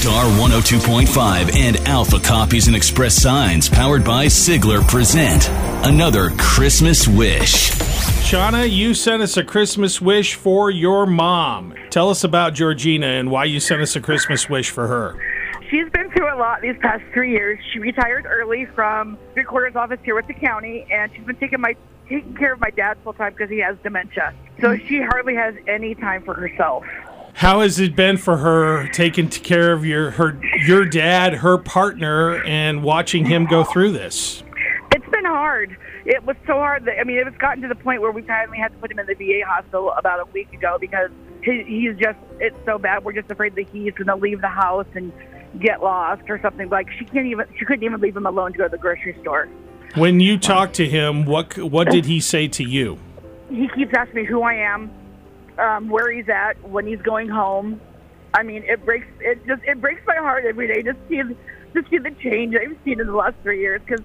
Star 102.5 and Alpha Copies and Express Signs, powered by Sigler, present another Christmas Wish. Shauna, you sent us a Christmas wish for your mom. Tell us about Georgina and why you sent us a Christmas wish for her. She's been through a lot these past three years. She retired early from the recorder's office here with the county, and she's been taking my taking care of my dad full time because he has dementia. So she hardly has any time for herself. How has it been for her taking care of your her your dad, her partner, and watching him go through this? It's been hard. It was so hard that I mean, it was gotten to the point where we finally had to put him in the VA hospital about a week ago because he, he's just it's so bad. We're just afraid that he's going to leave the house and get lost or something. Like she can't even she couldn't even leave him alone to go to the grocery store. When you talked to him, what what did he say to you? He keeps asking me who I am, um, where he's at, when he's going home. I mean, it breaks it just it breaks my heart every day to see to see the change I've seen in the last three years. Because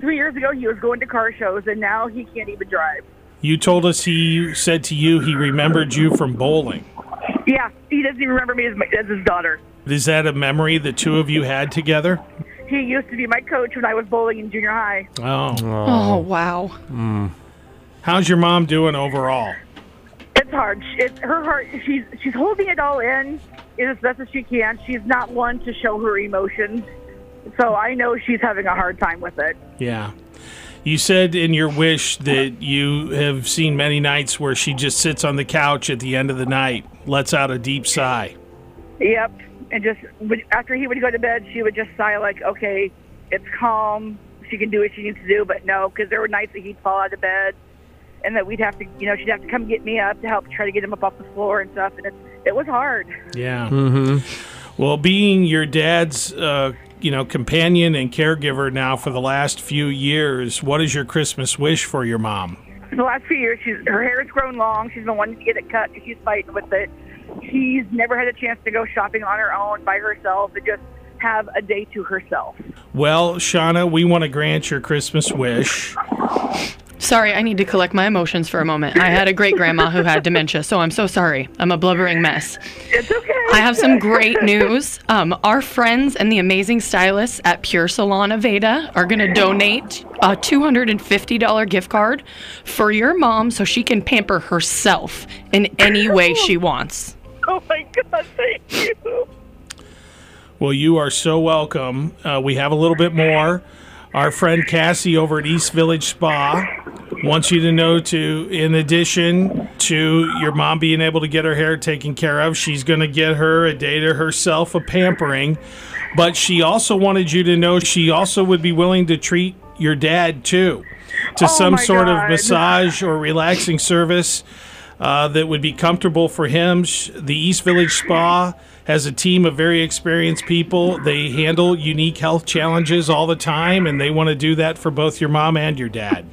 three years ago he was going to car shows, and now he can't even drive. You told us he said to you he remembered you from bowling. Yeah, he doesn't even remember me as, my, as his daughter. Is that a memory the two of you had together? He used to be my coach when I was bowling in junior high. Oh. Oh, wow. How's your mom doing overall? It's hard. It's her heart. She's she's holding it all in as best as she can. She's not one to show her emotions, so I know she's having a hard time with it. Yeah. You said in your wish that you have seen many nights where she just sits on the couch at the end of the night, lets out a deep sigh. Yep. And just after he would go to bed, she would just sigh like, "Okay, it's calm. She can do what she needs to do." But no, because there were nights that he'd fall out of bed, and that we'd have to, you know, she'd have to come get me up to help try to get him up off the floor and stuff. And it it was hard. Yeah. Mm-hmm. Well, being your dad's, uh, you know, companion and caregiver now for the last few years, what is your Christmas wish for your mom? For the last few years, she's her hair has grown long. She's been wanting to get it cut. and She's fighting with it. She's never had a chance to go shopping on her own by herself and just have a day to herself. Well, Shauna, we want to grant your Christmas wish. Sorry, I need to collect my emotions for a moment. I had a great grandma who had dementia, so I'm so sorry. I'm a blubbering mess. It's okay. I have some great news. Um, our friends and the amazing stylists at Pure Salon Aveda are going to donate a $250 gift card for your mom so she can pamper herself in any way she wants. Oh my God! Thank you. Well, you are so welcome. Uh, we have a little bit more. Our friend Cassie over at East Village Spa wants you to know to, in addition to your mom being able to get her hair taken care of, she's going to get her a day to herself, a pampering. But she also wanted you to know she also would be willing to treat your dad too to Oh some sort of massage or relaxing service uh, that would be comfortable for him. The East Village Spa has a team of very experienced people. They handle unique health challenges all the time, and they want to do that for both your mom and your dad.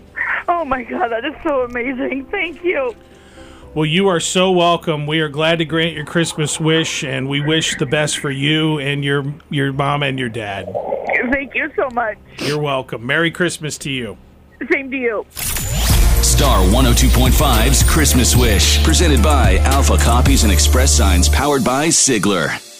Oh my God! That is so amazing. Thank you. Well, you are so welcome. We are glad to grant your Christmas wish, and we wish the best for you and your your mom and your dad. Thank you so much. You're welcome. Merry Christmas to you. Same to you. Star 102.5's Christmas Wish, presented by Alpha Copies and Express Signs, powered by Sigler.